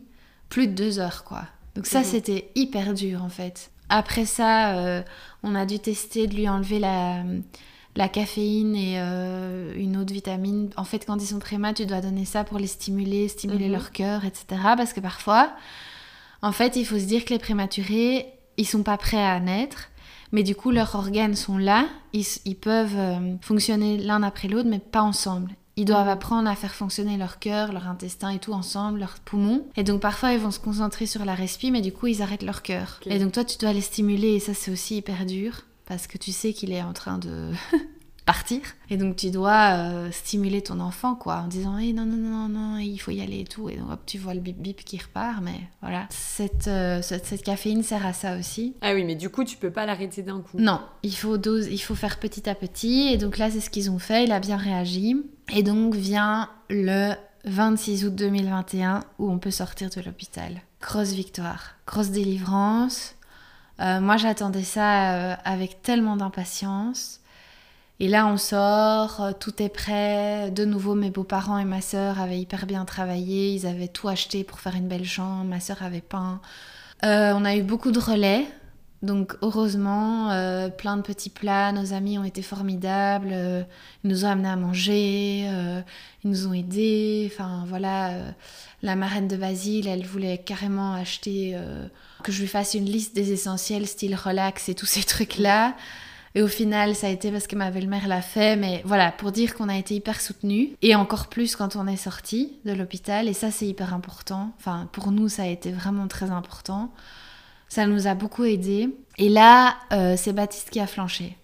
plus de deux heures, quoi. Donc ça, mhm. c'était hyper dur, en fait. Après ça, euh, on a dû tester de lui enlever la, la caféine et euh, une autre vitamine. En fait, quand ils sont prémat, tu dois donner ça pour les stimuler, stimuler mhm. leur cœur, etc. Parce que parfois, en fait, il faut se dire que les prématurés, ils sont pas prêts à naître, mais du coup leurs organes sont là, ils, peuvent euh, fonctionner l'un après l'autre, mais pas ensemble. Ils doivent apprendre à faire fonctionner leur cœur, leur intestin et tout ensemble, leurs poumons. Et donc parfois ils vont se concentrer sur la respi, mais du coup ils arrêtent leur cœur. Et donc toi tu dois les stimuler et ça c'est aussi hyper dur parce que tu sais qu'il est en train de partir. Et donc tu dois euh, stimuler ton enfant, quoi, en disant hey, non, non, non, non, il faut y aller et tout. Et donc hop, tu vois le bip bip qui repart, mais voilà. Cette, euh, cette, caféine sert à ça aussi. Ah oui, mais du coup, tu peux pas l'arrêter d'un coup. Non, il faut, dose, il faut faire petit à petit. Et donc là, c'est ce qu'ils ont fait, il a bien réagi. Et donc vient le 26 août 2021 où on peut sortir de l'hôpital. Grosse victoire, grosse délivrance. Euh, moi, j'attendais ça avec tellement d'impatience. Et là, on sort, euh, tout est prêt. De nouveau, mes beaux-parents et ma sœur avaient hyper bien travaillé. Ils avaient tout acheté pour faire une belle chambre. Ma sœur avait peint. Euh, on a eu beaucoup de relais. Donc, heureusement, euh, plein de petits plats. Nos amis ont été formidables. ils nous ont amenés à manger. ils nous ont aidés. Enfin, voilà. la marraine de Basile, elle voulait carrément acheter. que je lui fasse une liste des essentiels, style relax et tous ces trucs-là. Et au final, ça a été parce que ma belle-mère l'a fait. Mais voilà, pour dire qu'on a été hyper soutenus. Et encore plus quand on est sorti de l'hôpital. Et ça, c'est hyper important. Enfin, pour nous, ça a été vraiment très important. Ça nous a beaucoup aidés. Et là, euh, c'est Baptiste qui a flanché.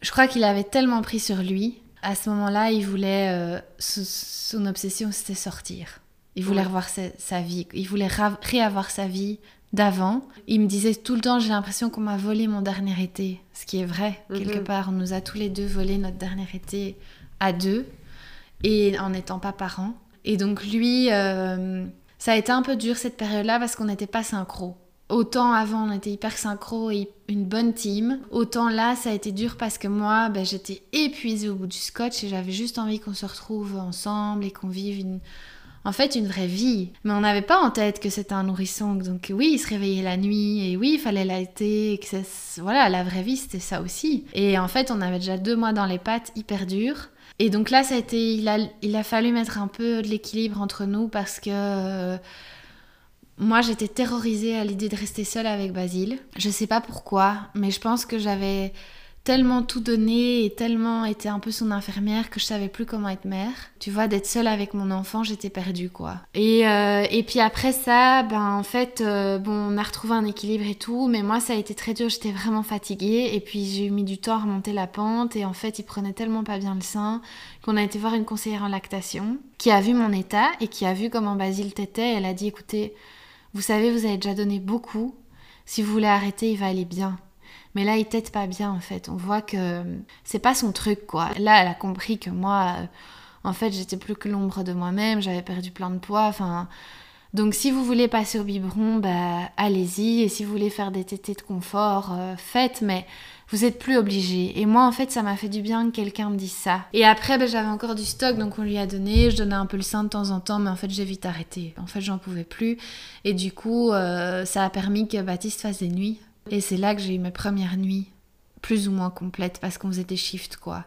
Je crois qu'il avait tellement pris sur lui. À ce moment-là, il voulait. Euh, son obsession, c'était sortir. Il voulait revoir sa, vie. Il voulait réavoir sa vie d'avant. Il me disait tout le temps, j'ai l'impression qu'on m'a volé mon dernier été. Ce qui est vrai, mhm. quelque part. On nous a tous les deux volé notre dernier été à deux et en n'étant pas parents. Et donc lui, euh, ça a été un peu dur cette période-là parce qu'on n'était pas synchro. Autant avant on était hyper synchro et une bonne team, autant là ça a été dur parce que moi ben, j'étais épuisée au bout du scotch et j'avais juste envie qu'on se retrouve ensemble et qu'on vive une, en fait une vraie vie. Mais on n'avait pas en tête que c'était un nourrisson. Donc oui, il se réveillait la nuit et oui, il fallait l'allaiter. Voilà, la vraie vie, c'était ça aussi. Et en fait, on avait déjà deux mois dans les pattes, hyper dur. Et donc là, ça a été, il, a, il a fallu mettre un peu de l'équilibre entre nous parce que euh, moi, j'étais terrorisée à l'idée de rester seule avec Basile. Je sais pas pourquoi, mais je pense que j'avais tellement tout donné et tellement été un peu son infirmière que je savais plus comment être mère. Tu vois, d'être seule avec mon enfant, j'étais perdue quoi. Et, euh, et puis après ça, ben en fait, euh, bon, on a retrouvé un équilibre et tout, mais moi ça a été très dur, j'étais vraiment fatiguée et puis j'ai mis du temps à remonter la pente et en fait il prenait tellement pas bien le sein qu'on a été voir une conseillère en lactation qui a vu mon état et qui a vu comment Basile t'était. Elle a dit écoutez, vous savez, vous avez déjà donné beaucoup. Si vous voulez arrêter, il va aller bien. Mais là, il tête pas bien en fait. On voit que c'est pas son truc quoi. Là, elle a compris que moi, euh, en fait, j'étais plus que l'ombre de moi-même. J'avais perdu plein de poids. Enfin, donc si vous voulez passer au biberon, bah allez-y. Et si vous voulez faire des tétés de confort, euh, faites. Mais vous êtes plus obligé. Et moi, en fait, ça m'a fait du bien que quelqu'un me dise ça. Et après, bah, j'avais encore du stock, donc on lui a donné. Je donnais un peu le sein de temps en temps, mais en fait, j'ai vite arrêté. En fait, j'en pouvais plus. Et du coup, euh, ça a permis que Baptiste fasse des nuits et c'est là que j'ai eu mes premières nuits, plus ou moins complètes, parce qu'on faisait des shifts, quoi.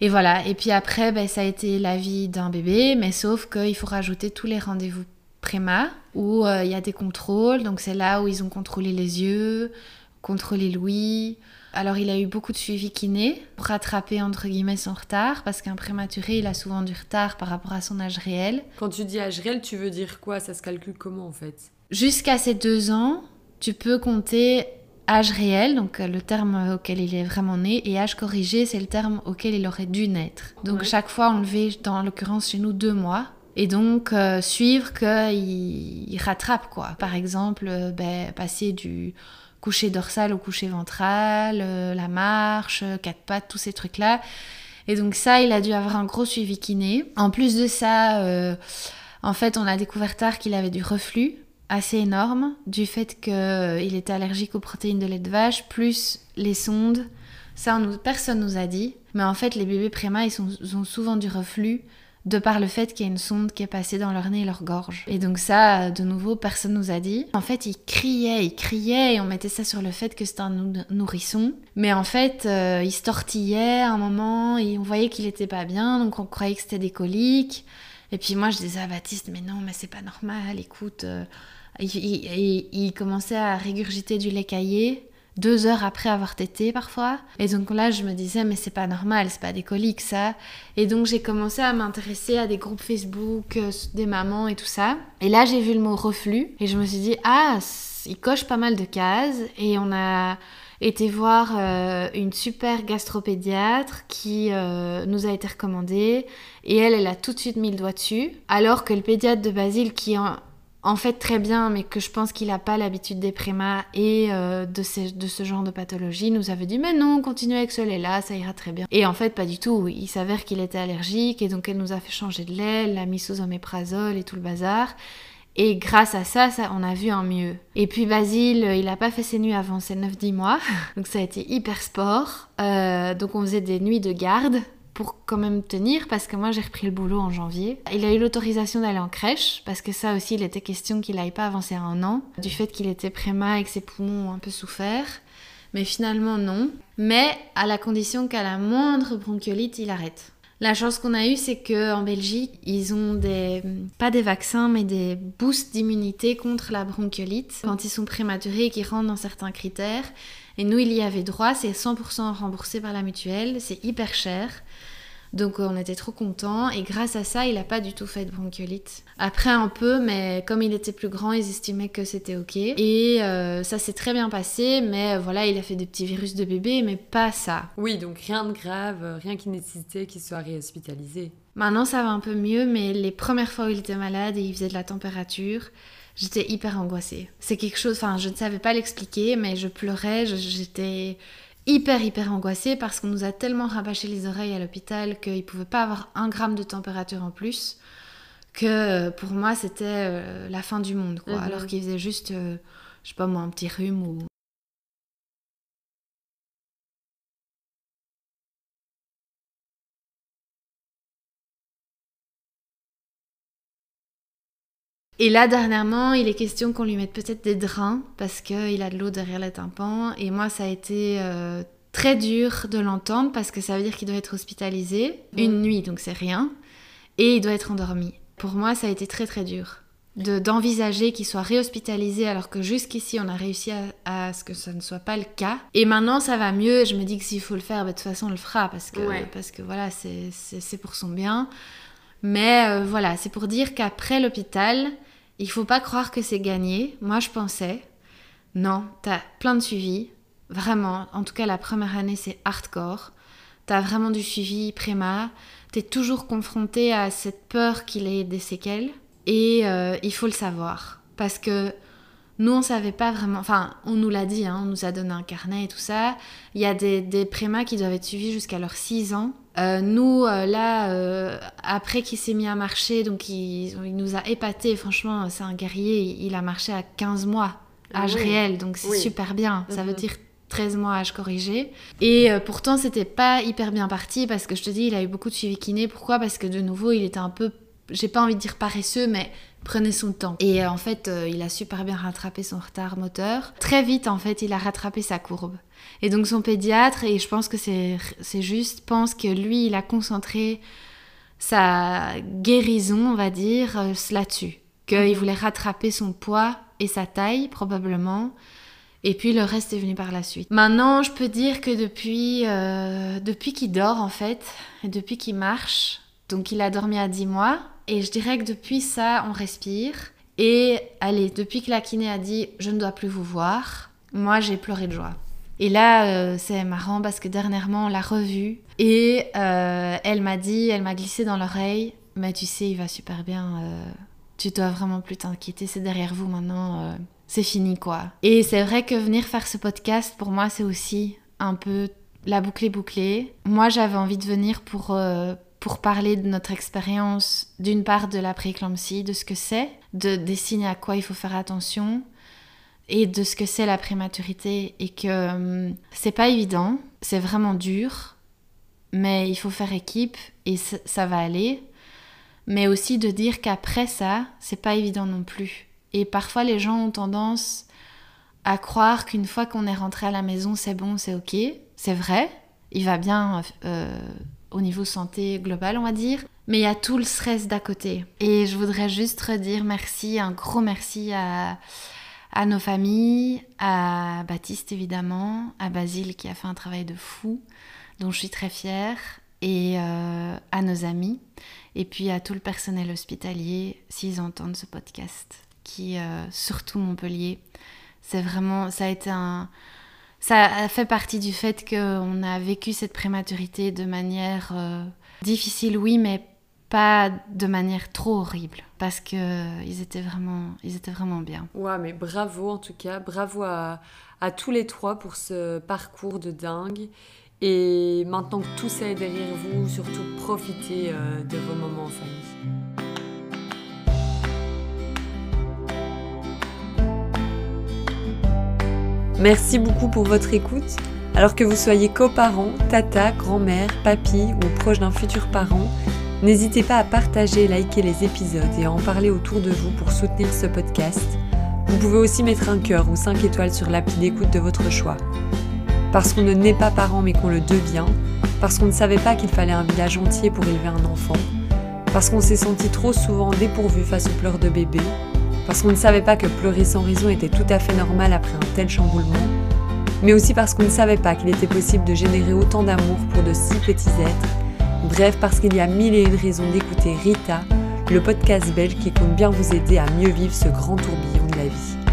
Et voilà. Et puis après, ben, ça a été la vie d'un bébé, mais sauf qu'il faut rajouter tous les rendez-vous préma, où euh, il y a des contrôles. Donc c'est là où ils ont contrôlé les yeux, contrôlé l'ouïe. Alors il a eu beaucoup de suivi kiné pour rattraper entre guillemets son retard parce qu'un prématuré il a souvent du retard par rapport à son âge réel. Quand tu dis âge réel, tu veux dire quoi? Ça se calcule comment en fait? Jusqu'à ses deux ans, tu peux compter âge réel, donc euh, le terme auquel il est vraiment né, et âge corrigé, c'est le terme auquel il aurait dû naître. Donc chaque fois, on levait, dans l'occurrence chez nous, deux mois. Et donc euh, suivre qu'il il rattrape, quoi. Par exemple, euh, ben, passer du coucher dorsal au coucher ventral, la marche, quatre pattes, tous ces trucs-là. Et donc ça, il a dû avoir un gros suivi kiné. En plus de ça, en fait, on a découvert tard qu'il avait du reflux assez énorme du fait qu'il euh, était allergique aux protéines de lait de vache, plus les sondes. Ça, on personne nous a dit. Mais en fait, les bébés préma, ils, ont souvent du reflux de par le fait qu'il y a une sonde qui est passée dans leur nez et leur gorge. Et donc ça, de nouveau, personne nous a dit. En fait, ils criaient, ils criaient, et on mettait ça sur le fait que c'était un nourrisson. Mais en fait, euh, il se tortillait à un moment, et on voyait qu'il était pas bien, donc on croyait que c'était des coliques. Et puis moi, je disais à Baptiste, mais non, mais c'est pas normal, écoute... Euh, il, commençait à régurgiter du lait caillé deux heures après avoir tété parfois. Et donc là, je me disais, mais c'est pas normal, c'est pas des coliques ça. Et donc j'ai commencé à m'intéresser à des groupes Facebook, euh, des mamans et tout ça. Et là, j'ai vu le mot reflux et je me suis dit, ah, il coche pas mal de cases. Et on a été voir euh, une super gastropédiatre qui euh, nous a été recommandée. Et elle, elle a tout de suite mis le doigt dessus. Alors que le pédiatre de Basile, qui en en fait très bien, mais que je pense qu'il n'a pas l'habitude des prémas et euh, de, ce genre de pathologie, nous avait dit mais non, continuez avec ce lait-là, ça ira très bien. Et en fait, pas du tout. Il s'avère qu'il était allergique et donc elle nous a fait changer de lait, l'a mis sous oméprazole et tout le bazar. Et grâce à ça, on a vu un mieux. Et puis Basile, il n'a pas fait ses nuits avant ses 9-10 mois. Donc ça a été hyper sport. Euh, donc on faisait des nuits de garde pour quand même tenir parce que moi j'ai repris le boulot en janvier. Il a eu l'autorisation d'aller en crèche parce que ça aussi il était question qu'il n'aille pas avancer un an du fait qu'il était préma et que ses poumons ont un peu souffert. Mais finalement non. Mais à la condition qu'à la moindre bronchiolite il arrête. La chance qu'on a eue, c'est qu'en Belgique, ils ont des, pas des vaccins, mais des boosts d'immunité contre la bronchiolite quand ils sont prématurés et qu'ils rentrent dans certains critères. Et nous, il y avait droit, c'est 100% remboursé par la mutuelle, c'est hyper cher. Donc on était trop contents et grâce à ça, il n'a pas du tout fait de bronchiolite. Après un peu, mais comme il était plus grand, ils estimaient que c'était ok. Et euh, ça s'est très bien passé, mais voilà, il a fait des petits virus de bébé, mais pas ça. Oui, donc rien de grave, rien qui nécessitait qu'il soit réhospitalisé. Maintenant ça va un peu mieux, mais les premières fois où il était malade et il faisait de la température, j'étais hyper angoissée. C'est quelque chose, enfin je ne savais pas l'expliquer, mais je pleurais, j'étais hyper hyper angoissée parce qu'on nous a tellement rabâché les oreilles à l'hôpital qu'il ne pouvait pas avoir un gramme de température en plus que euh, pour moi c'était euh, la fin du monde quoi. Mhm. Alors qu'il faisait juste, euh, je sais pas moi, un petit rhume ou... Et là, dernièrement, il est question qu'on lui mette peut-être des drains parce qu'il a de l'eau derrière les tympans. Et moi, ça a été euh, très dur de l'entendre parce que ça veut dire qu'il doit être hospitalisé une nuit, donc c'est rien. Et il doit être endormi. Pour moi, ça a été très très dur. d'envisager qu'il soit réhospitalisé alors que jusqu'ici on a réussi à, ce que ça ne soit pas le cas. Et maintenant ça va mieux, je me dis que s'il faut le faire, bah, de toute façon on le fera parce que, parce que voilà, c'est pour son bien. Mais euh, voilà, c'est pour dire qu'après l'hôpital, il faut pas croire que c'est gagné. Moi je pensais, non, t'as plein de suivi, vraiment. En tout cas la première année c'est hardcore. T'as vraiment du suivi préma, t'es toujours confronté à cette peur qu'il ait des séquelles et euh, il faut le savoir. Parce que nous, on savait pas vraiment. Enfin, on nous l'a dit, hein, on nous a donné un carnet et tout ça. Il y a des, des prémas qui doivent être suivis jusqu'à leurs 6 ans. Euh, nous, euh, là, après qu'il s'est mis à marcher, donc il, il nous a épatés. Franchement, c'est un guerrier. Il, a marché à 15 mois, ah âge réel. Donc c'est super bien. Ça veut mhm. dire 13 mois âge corrigé. Et pourtant, c'était pas hyper bien parti parce que je te dis, il a eu beaucoup de suivi kiné. Pourquoi? Parce que de nouveau, il était un peu j'ai pas envie de dire paresseux, mais prenez son temps. Et euh, en fait, euh, il a super bien rattrapé son retard moteur. Très vite, en fait, il a rattrapé sa courbe. Et donc son pédiatre, et je pense que c'est juste, pense que lui, il a concentré sa guérison, on va dire, euh, là-dessus. Qu'il mhm. voulait rattraper son poids et sa taille, probablement. Et puis le reste est venu par la suite. Maintenant, je peux dire que depuis, depuis qu'il dort, en fait, et depuis qu'il marche, donc il a dormi à 10 mois, et je dirais que depuis ça, on respire. Et allez, depuis que la kiné a dit je ne dois plus vous voir, moi j'ai pleuré de joie. Et là, euh, c'est marrant parce que dernièrement, on l'a revue et euh, elle m'a dit, elle m'a glissé dans l'oreille, mais tu sais, il va super bien. Euh, tu dois vraiment plus t'inquiéter, c'est derrière vous maintenant. c'est fini quoi. Et c'est vrai que venir faire ce podcast, pour moi, c'est aussi un peu la boucle bouclée. Moi, j'avais envie de venir pour pour parler de notre expérience, d'une part de la prééclampsie, de ce que c'est, de, des signes à quoi il faut faire attention, et de ce que c'est la prématurité, et que hum, c'est pas évident, c'est vraiment dur, mais il faut faire équipe, et ça va aller. Mais aussi de dire qu'après ça, c'est pas évident non plus. Et parfois, les gens ont tendance à croire qu'une fois qu'on est rentré à la maison, c'est bon, c'est ok. C'est vrai, il va bien euh, au niveau santé global, on va dire. Mais il y a tout le stress d'à côté. Et je voudrais juste redire merci, un gros merci à, à nos familles, à Baptiste évidemment, à Basile qui a fait un travail de fou, dont je suis très fière, et euh, à nos amis, et puis à tout le personnel hospitalier, s'ils entendent ce podcast, qui, euh, surtout Montpellier, c'est vraiment, ça a été un, ça fait partie du fait qu'on a vécu cette prématurité de manière euh, difficile, oui, mais pas de manière trop horrible parce que euh, ils étaient vraiment ils étaient vraiment bien. Ouais, mais bravo en tout cas, bravo à, à tous les trois pour ce parcours de dingue. Et maintenant que tout ça est derrière vous, surtout profitez euh, de vos moments en famille. Merci beaucoup pour votre écoute. Alors que vous soyez coparents, tata, grand-mère, papy ou proche d'un futur parent, n'hésitez pas à partager liker les épisodes et à en parler autour de vous pour soutenir ce podcast. Vous pouvez aussi mettre un cœur ou 5 étoiles sur l'appli d'écoute de votre choix. Parce qu'on ne naît pas parent mais qu'on le devient, parce qu'on ne savait pas qu'il fallait un village entier pour élever un enfant, parce qu'on s'est senti trop souvent dépourvu face aux pleurs de bébé, parce qu'on ne savait pas que pleurer sans raison était tout à fait normal après un tel chamboulement, mais aussi parce qu'on ne savait pas qu'il était possible de générer autant d'amour pour de si petits êtres, bref parce qu'il y a mille et une raisons d'écouter Rita, le podcast belge qui compte bien vous aider à mieux vivre ce grand tourbillon de la vie.